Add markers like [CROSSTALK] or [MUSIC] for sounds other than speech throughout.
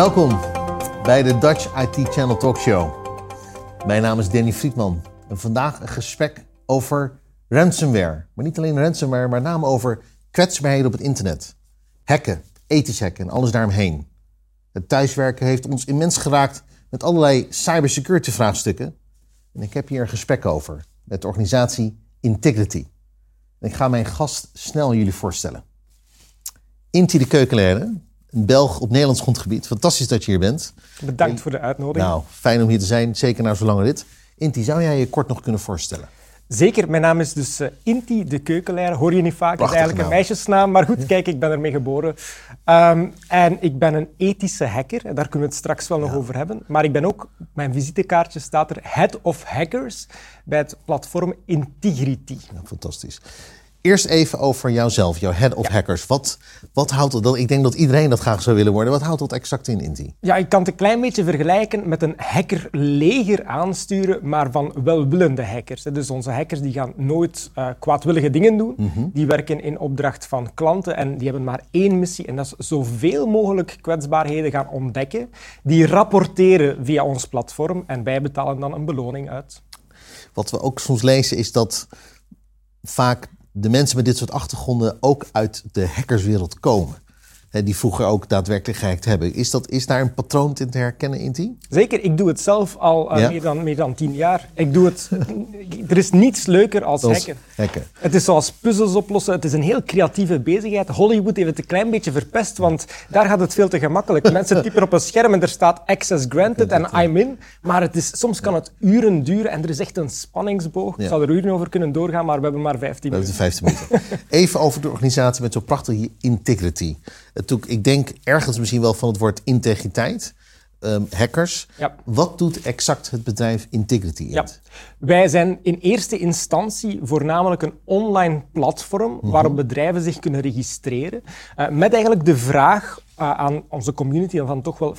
Welkom bij de Dutch IT Channel Talk Show. Mijn naam is Danny Friedman en vandaag een gesprek over ransomware. Maar niet alleen ransomware, maar name over kwetsbaarheden op het internet. Hacken, ethisch hacken en alles daaromheen. Het thuiswerken heeft ons immens geraakt met allerlei cybersecurity vraagstukken. En ik heb hier een gesprek over met de organisatie Integrity. En ik ga mijn gast snel jullie voorstellen. Inti de Keukenleraar, een Belg op Nederlands grondgebied. Fantastisch dat je hier bent. Bedankt voor de uitnodiging. Nou, fijn om hier te zijn, zeker na zo'n lange rit. Inti, zou jij je kort nog kunnen voorstellen? Zeker, mijn naam is dus uh, Inti de Keukenleider. Hoor je niet vaak, het is eigenlijk een meisjesnaam. Maar goed, [LAUGHS] kijk, ik ben ermee geboren. Um, en ik ben een ethische hacker. Daar kunnen we het straks wel nog over hebben. Maar ik ben ook, mijn visitekaartje staat er, Head of Hackers bij het platform Integrity. Ja, fantastisch. Eerst even over jouzelf, jouw head of hackers. Wat, wat houdt dat? Ik denk dat iedereen dat graag zou willen worden. Wat houdt dat exact in, Inti? Ja, ik kan het een klein beetje vergelijken met een hackerleger aansturen, maar van welwillende hackers. Dus onze hackers die gaan nooit uh, kwaadwillige dingen doen. Mhm. Die werken in opdracht van klanten en die hebben maar één missie. En dat is zoveel mogelijk kwetsbaarheden gaan ontdekken. Die rapporteren via ons platform en wij betalen dan een beloning uit. Wat we ook soms lezen is dat vaak de mensen met dit soort achtergronden ook uit de hackerswereld komen die vroeger ook daadwerkelijk gehackt hebben. Is, dat, is daar een patroon in te herkennen in die? Zeker, ik doe het zelf al uh, meer, dan, meer dan tien jaar. Ik doe het, er is niets leuker als hacken. hacken. Het is zoals puzzels oplossen, het is een heel creatieve bezigheid. Hollywood heeft het een klein beetje verpest, want daar gaat het veel te gemakkelijk. [LAUGHS] Mensen typen op een scherm en er staat access granted en I'm in. Maar het is, soms kan het uren duren en er is echt een spanningsboog. Ik zou er uren over kunnen doorgaan, maar we hebben maar 15 minuten. We hebben 15 minuten. [LAUGHS] Even over de organisatie met zo'n prachtige integrity ik denk ergens misschien wel van het woord integriteit. Um, hackers. Ja. Wat doet exact het bedrijf Integrity? Ja. Wij zijn in eerste instantie voornamelijk een online platform mhm. waarop bedrijven zich kunnen registreren. Uh, met eigenlijk de vraag uh, aan onze community van toch wel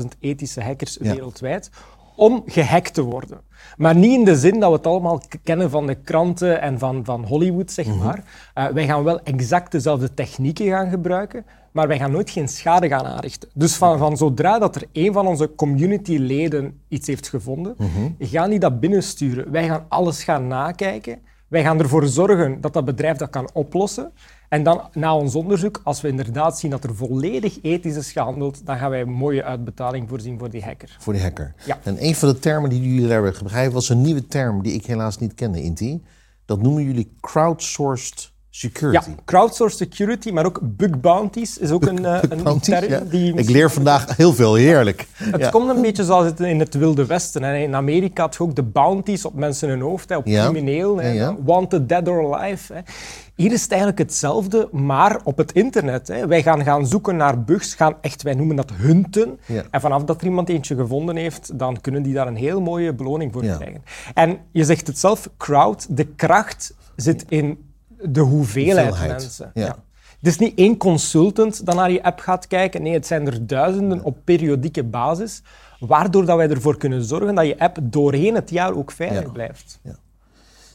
50.000 ethische hackers wereldwijd om gehackt te worden. Maar niet in de zin dat we het allemaal kennen van de kranten en van, van Hollywood, zeg mhm. maar. Uh, wij gaan wel exact dezelfde technieken gaan gebruiken, maar wij gaan nooit geen schade gaan aanrichten. Dus van, van zodra dat er een van onze communityleden iets heeft gevonden, mm gaan die dat binnensturen. Wij gaan alles gaan nakijken. Wij gaan ervoor zorgen dat dat bedrijf dat kan oplossen. En dan, na ons onderzoek, als we inderdaad zien dat er volledig ethisch is gehandeld, dan gaan wij een mooie uitbetaling voorzien voor die hacker. Voor die hacker. Ja. En een van de termen die jullie hebben gebruikt was een nieuwe term die ik helaas niet kende, Inti. Dat noemen jullie crowdsourced security. Ja, crowdsourced security, maar ook bug bounties is ook een, uh, een term die... Ik leer vandaag heel veel, heerlijk. Het komt een beetje zoals het in het Wilde Westen. Hè. In Amerika had je ook de bounties op mensen hun hoofd, hè, op crimineel, wanted dead or alive. Hè. Hier is het eigenlijk hetzelfde, maar op het internet. Hè. Wij gaan gaan zoeken naar bugs, gaan echt, wij noemen dat hunten. En vanaf dat er iemand eentje gevonden heeft, dan kunnen die daar een heel mooie beloning voor krijgen. En je zegt het zelf, crowd, de kracht zit in de hoeveelheid, mensen. Ja. Het is niet één consultant dat naar je app gaat kijken. Nee, het zijn er duizenden op periodieke basis. Waardoor dat wij ervoor kunnen zorgen dat je app doorheen het jaar ook veilig blijft. Ja.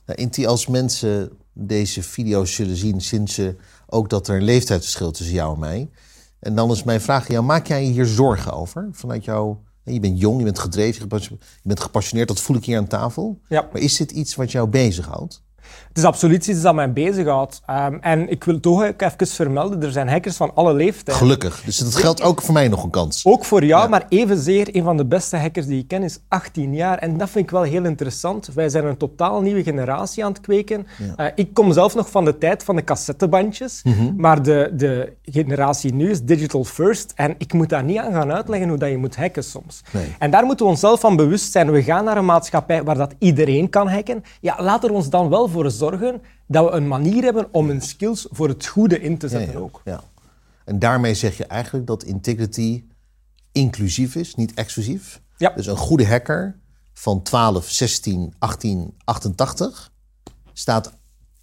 Nou, Inti, als mensen deze video's zullen zien, zien ze ook dat er een leeftijdsverschil tussen jou en mij. En dan is mijn vraag aan jou, maak jij je hier zorgen over? Vanuit jou, je bent jong, je bent gedreven, je bent gepassioneerd, dat voel ik hier aan tafel. Ja. Maar is dit iets wat jou bezighoudt? Het is absoluut iets dat mij bezighoudt. Um, en ik wil toch ook even vermelden, er zijn hackers van alle leeftijden. Gelukkig. Dus dat geldt ook voor mij nog een kans. Ook voor jou, maar evenzeer, een van de beste hackers die ik ken is 18 jaar. En dat vind ik wel heel interessant. Wij zijn een totaal nieuwe generatie aan het kweken. Uh, ik kom zelf nog van de tijd van de cassettebandjes. Mhm. Maar de, de generatie nu is digital first. En ik moet daar niet aan gaan uitleggen hoe dat je moet hacken soms. Nee. En daar moeten we onszelf van bewust zijn. We gaan naar een maatschappij waar dat iedereen kan hacken. Ja, laten we ons dan wel voor zorgen dat we een manier hebben om hun skills voor het goede in te zetten ook. Ja. En daarmee zeg je eigenlijk dat integrity inclusief is, niet exclusief. Ja. Dus een goede hacker van 12, 16, 18, 88 staat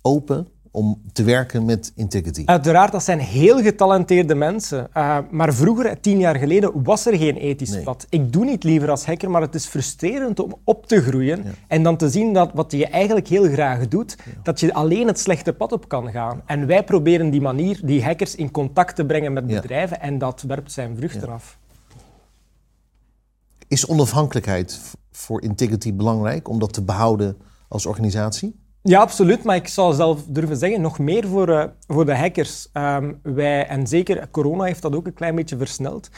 open om te werken met integrity? Uiteraard, dat zijn heel getalenteerde mensen. Uh, maar vroeger, tien jaar geleden, was er geen ethisch pad. Ik doe niet liever als hacker, maar het is frustrerend om op te groeien en dan te zien dat wat je eigenlijk heel graag doet, dat je alleen het slechte pad op kan gaan. En wij proberen die manier, die hackers in contact te brengen met bedrijven en dat werpt zijn vruchten af. Is onafhankelijkheid voor Integrity belangrijk om dat te behouden als organisatie? Ja, absoluut. Maar ik zou zelf durven zeggen, nog meer voor, uh, voor de hackers. Um, wij, en zeker corona heeft dat ook een klein beetje versneld.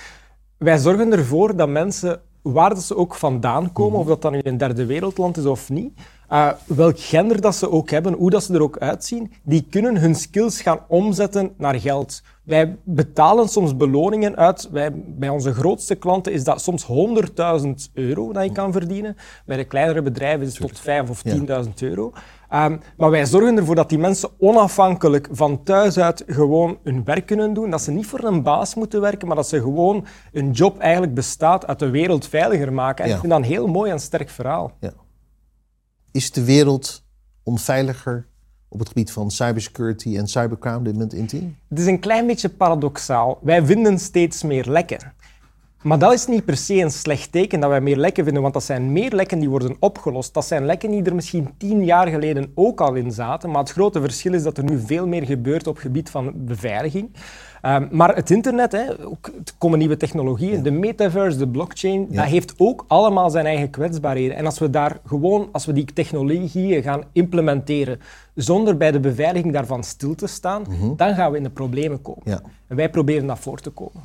Wij zorgen ervoor dat mensen, waar ze ook vandaan komen, mm of dat dan nu een derde wereldland is of niet, uh, welk gender dat ze ook hebben, hoe dat ze er ook uitzien, die kunnen hun skills gaan omzetten naar geld. Wij betalen soms beloningen uit. Wij, bij onze grootste klanten is dat soms 100.000 euro dat je kan verdienen. Bij de kleinere bedrijven is het tot 5.000 of 10.000 euro. Um, maar wij zorgen ervoor dat die mensen onafhankelijk van thuis uit gewoon hun werk kunnen doen. Dat ze niet voor een baas moeten werken, maar dat ze gewoon een job eigenlijk bestaat uit de wereld veiliger maken. En ik vind dat een heel mooi en sterk verhaal. Ja. Is de wereld onveiliger op het gebied van cybersecurity en cybercrime dit moment in Het is een klein beetje paradoxaal. Wij vinden steeds meer lekken. Maar dat is niet per se een slecht teken dat wij meer lekken vinden, want dat zijn meer lekken die worden opgelost. Dat zijn lekken die er misschien tien jaar geleden ook al in zaten, maar het grote verschil is dat er nu veel meer gebeurt op het gebied van beveiliging. Um, maar het internet, hè, ook, er komen nieuwe technologieën, de metaverse, de blockchain, dat heeft ook allemaal zijn eigen kwetsbaarheden. En als we daar gewoon, als we die technologieën gaan implementeren zonder bij de beveiliging daarvan stil te staan, mhm. dan gaan we in de problemen komen. Ja. En wij proberen dat voor te komen.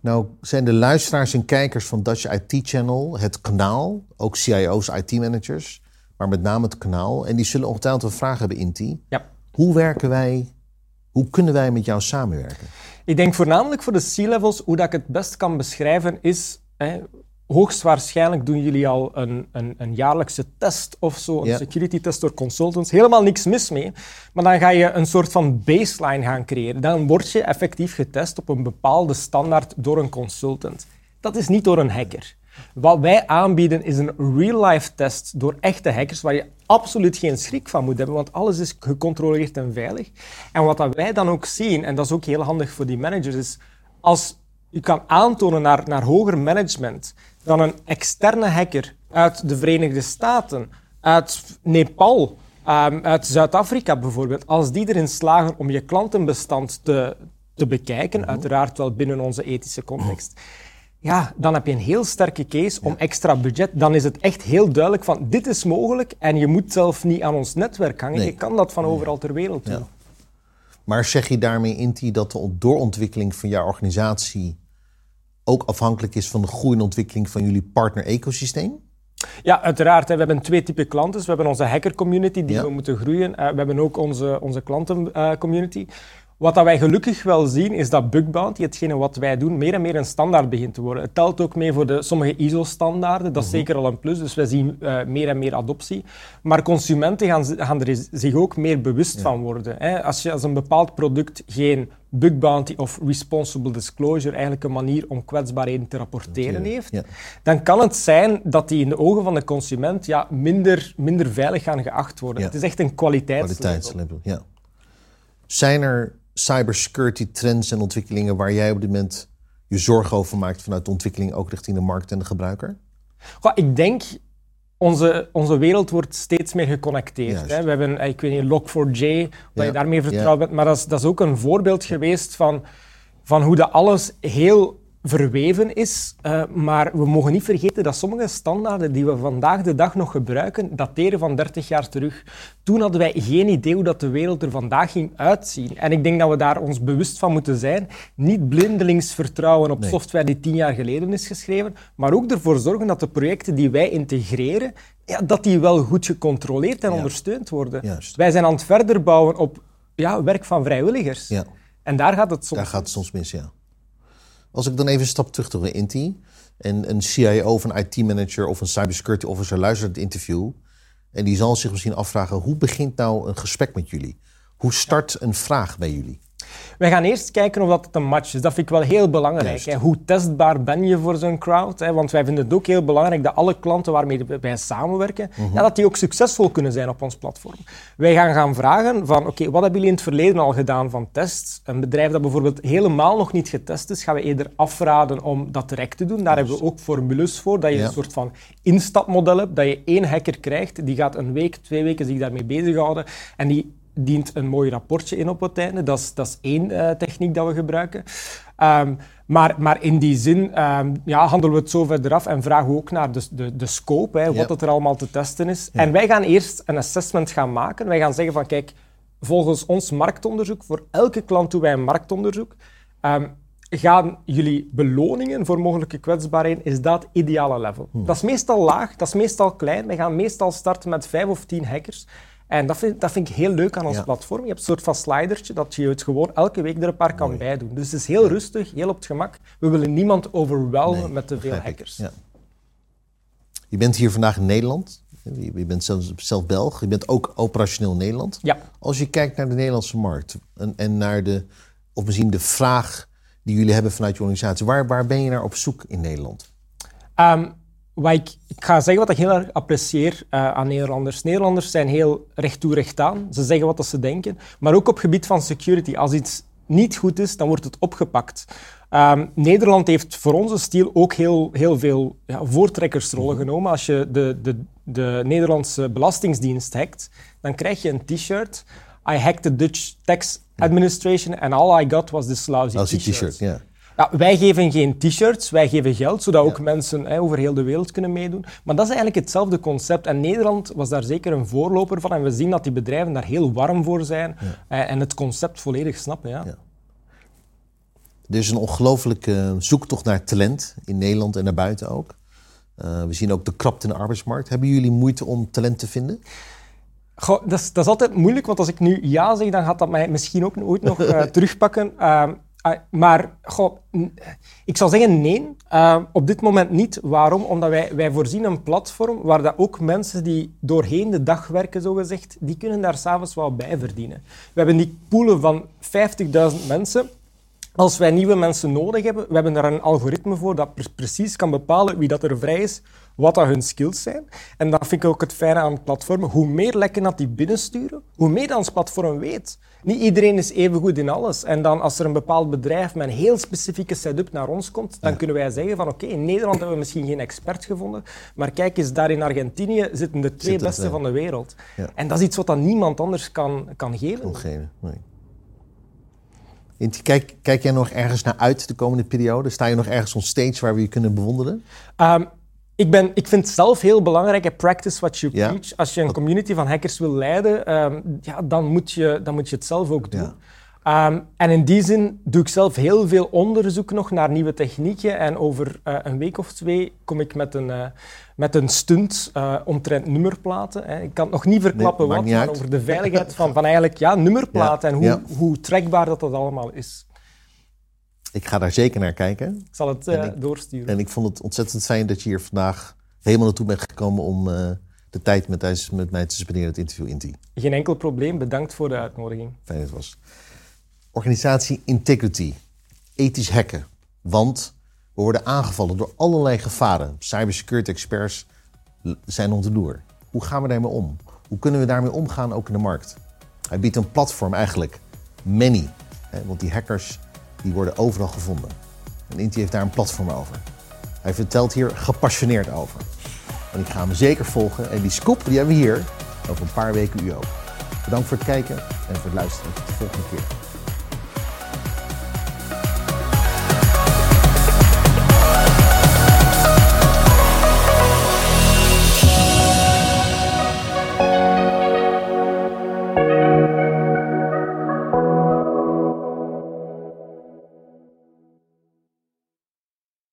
Nou zijn de luisteraars en kijkers van Dutch IT Channel het kanaal, ook CIO's, IT-managers, maar met name het kanaal. En die zullen ongetwijfeld een vraag hebben, Inti. Ja. Hoe werken wij, hoe kunnen wij met jou samenwerken? Ik denk voornamelijk voor de C-levels, hoe dat ik het best kan beschrijven, is hè, hoogstwaarschijnlijk doen jullie al een, een, een jaarlijkse test of zo, een security test door consultants. Helemaal niks mis mee. Maar dan ga je een soort van baseline gaan creëren. Dan word je effectief getest op een bepaalde standaard door een consultant. Dat is niet door een hacker. Wat wij aanbieden is een real-life test door echte hackers, waar je absoluut geen schrik van moet hebben, want alles is gecontroleerd en veilig. En wat dat wij dan ook zien, en dat is ook heel handig voor die managers, is als je kan aantonen naar, naar hoger management dan een externe hacker uit de Verenigde Staten, uit Nepal, um, uit Zuid-Afrika bijvoorbeeld, als die erin slagen om je klantenbestand te, te bekijken, mhm. uiteraard wel binnen onze ethische context, ja, dan heb je een heel sterke case om extra budget. Dan is het echt heel duidelijk van dit is mogelijk en je moet zelf niet aan ons netwerk hangen. Je kan dat van overal ter wereld doen. Ja. Maar zeg je daarmee, Inti, dat de doorontwikkeling van jouw organisatie ook afhankelijk is van de groei en ontwikkeling van jullie partner-ecosysteem? Ja, uiteraard. We hebben twee typen klanten. We hebben onze hacker-community die we moeten groeien. Eh, we hebben ook onze, onze klanten-community. Wat dat wij gelukkig wel zien, is dat bug bounty, hetgene wat wij doen, meer en meer een standaard begint te worden. Het telt ook mee voor de, sommige ISO-standaarden, dat is mhm. zeker al een plus, dus wij zien uh, meer en meer adoptie. Maar consumenten gaan, gaan er zich ook meer bewust van worden. Hè. Als je als een bepaald product geen bug bounty of responsible disclosure, eigenlijk een manier om kwetsbaarheden te rapporteren heeft, dan kan het zijn dat die in de ogen van de consument ja, minder, minder veilig gaan geacht worden. Het is echt een kwaliteitslabel. kwaliteitslabel ja. Zijn er cybersecurity trends en ontwikkelingen waar jij op dit moment je zorgen over maakt vanuit de ontwikkeling ook richting de markt en de gebruiker? Goh, ik denk onze, onze wereld wordt steeds meer geconnecteerd. Hè. We hebben, eh, ik weet niet, Log4j, dat je daarmee vertrouwd bent, maar dat is, dat is ook een voorbeeld geweest van, van hoe dat alles heel verweven is. Uh, maar we mogen niet vergeten dat sommige standaarden die we vandaag de dag nog gebruiken, dateren van 30 jaar terug. Toen hadden wij geen idee hoe dat de wereld er vandaag ging uitzien. En ik denk dat we daar ons bewust van moeten zijn. Niet blindelings vertrouwen op software die tien jaar geleden is geschreven, maar ook ervoor zorgen dat de projecten die wij integreren, ja, dat die wel goed gecontroleerd en ondersteund worden. Wij zijn aan het verder bouwen op ja, werk van vrijwilligers. Ja. En daar gaat het soms Daar gaat het soms mis, ja. Als ik dan even een stap terug doe in Inti. En een CIO of een IT-manager of een cybersecurity officer luistert het interview. En die zal zich misschien afvragen: hoe begint nou een gesprek met jullie? Hoe start een vraag bij jullie? Wij gaan eerst kijken of dat een match is. Dat vind ik wel heel belangrijk. Hè. Hoe testbaar ben je voor zo'n crowd? Hè? Want wij vinden het ook heel belangrijk dat alle klanten waarmee wij samenwerken, mhm. ja, dat die ook succesvol kunnen zijn op ons platform. Wij gaan gaan vragen van, oké, wat hebben jullie in het verleden al gedaan van tests? Een bedrijf dat bijvoorbeeld helemaal nog niet getest is, gaan we eerder afraden om dat direct te doen. Daar hebben we ook formules voor, dat je een soort van instapmodel hebt, dat je één hacker krijgt, die gaat een week, twee weken zich daarmee bezighouden en die dient een mooi rapportje in op het einde. Dat is, dat is één uh, techniek dat we gebruiken. Ehm, maar, maar in die zin ehm, ja, handelen we het zo verder af en vragen we ook naar de, de, de scope, hè, wat het er allemaal te testen is. En wij gaan eerst een assessment gaan maken. Wij gaan zeggen van, kijk, volgens ons marktonderzoek, voor elke klant doen wij een marktonderzoek, um, gaan jullie beloningen voor mogelijke kwetsbaarheden, is dat het ideale level. Hmm. Dat is meestal laag, dat is meestal klein. Wij gaan meestal starten met vijf of tien hackers. En dat vind, dat vind ik heel leuk aan ons platform. Je hebt een soort van slidertje dat je het gewoon elke week er een paar kan bijdoen. Dus het is heel rustig, heel op het gemak. We willen niemand overwelmen met te veel hackers. Ja. Je bent hier vandaag in Nederland. Je bent zelf, zelf Belg. Je bent ook operationeel in Nederland. Ja. Als je kijkt naar de Nederlandse markt en, en naar de, of misschien de vraag die jullie hebben vanuit je organisatie, waar, waar ben je naar op zoek in Nederland? Um, wat ik, ik, ga zeggen wat ik heel erg apprecieer uh, aan Nederlanders. Nederlanders zijn heel recht toe, recht aan. Ze zeggen wat ze denken. Maar ook op gebied van security. Als iets niet goed is, dan wordt het opgepakt. Um, Nederland heeft voor onze stiel ook heel, heel veel ja, voortrekkersrollen mhm. genomen. Als je de, de, de Nederlandse Belastingsdienst hackt, dan krijg je een t-shirt. I hacked the Dutch tax administration and all I got was this lousy t-shirt. Ja. Ja, wij geven geen t-shirts, wij geven geld, zodat ook mensen hè, over heel de wereld kunnen meedoen. Maar dat is eigenlijk hetzelfde concept. En Nederland was daar zeker een voorloper van. En we zien dat die bedrijven daar heel warm voor zijn eh, en het concept volledig snappen. Ja. Er is een ongelooflijke zoektocht naar talent in Nederland en daarbuiten ook. Uh, we zien ook de krapte in de arbeidsmarkt. Hebben jullie moeite om talent te vinden? Goh, dat, is, dat, is, altijd moeilijk, want als ik nu ja zeg, dan gaat dat mij misschien ook ooit nog uh, [LAUGHS] terugpakken. Uh, maar goh, ik zou zeggen nee, uh, op dit moment niet. Waarom? Omdat wij, wij voorzien een platform waar dat ook mensen die doorheen de dag werken, zogezegd, die kunnen daar s'avonds wel bij verdienen. We hebben die poelen van 50.000 mensen als wij nieuwe mensen nodig hebben, we hebben daar een algoritme voor dat precies kan bepalen wie dat er vrij is, wat dat hun skills zijn. En dat vind ik ook het fijne aan het platform. Hoe meer lekken dat die binnensturen, hoe meer dan ons platform weet. Niet iedereen is even goed in alles. En dan als er een bepaald bedrijf met een heel specifieke setup naar ons komt, dan kunnen wij zeggen van oké, in Nederland hebben we misschien geen expert gevonden, maar kijk eens, daar in Argentinië zitten de twee beste van de wereld. En dat is iets wat dan niemand anders kan, kan geven. Kan geven, nee. Kijk, kijk jij nog ergens naar uit de komende periode? Sta je nog ergens on stage waar we je kunnen bewonderen? Um, ik, ben, ik vind het zelf heel belangrijk, practice what you preach. Als je een community van hackers wil leiden, um, ja, dan, moet je, dan moet je het zelf ook doen. Um, en in die zin doe ik zelf heel veel onderzoek nog naar nieuwe technieken. En over uh, een week of twee kom ik met een, uh, met een stunt uh, omtrent nummerplaten. Hè. Ik kan het nog niet verklappen wat, maar over de veiligheid van, van eigenlijk ja, nummerplaten [LAUGHS] en hoe, hoe trackbaar dat, dat allemaal is. Ik ga daar zeker naar kijken. Ik zal het ik, doorsturen. En ik vond het ontzettend fijn dat je hier vandaag helemaal naartoe bent gekomen om de tijd met, met mij te spenderen, het interview Inti. Geen enkel probleem. Bedankt voor de uitnodiging. Fijn dat het was. Organisatie Integrity. Ethisch hacken. Want we worden aangevallen door allerlei gevaren. Cybersecurity experts zijn on de loer. Hoe gaan we daarmee om? Hoe kunnen we daarmee omgaan ook in de markt? Hij biedt een platform eigenlijk. Many. Want die hackers die worden overal gevonden. En Inti heeft daar een platform over. Hij vertelt hier gepassioneerd over. En ik ga hem zeker volgen. En die scoop die hebben we hier over een paar weken u ook. Bedankt voor het kijken en voor het luisteren. Tot de volgende keer.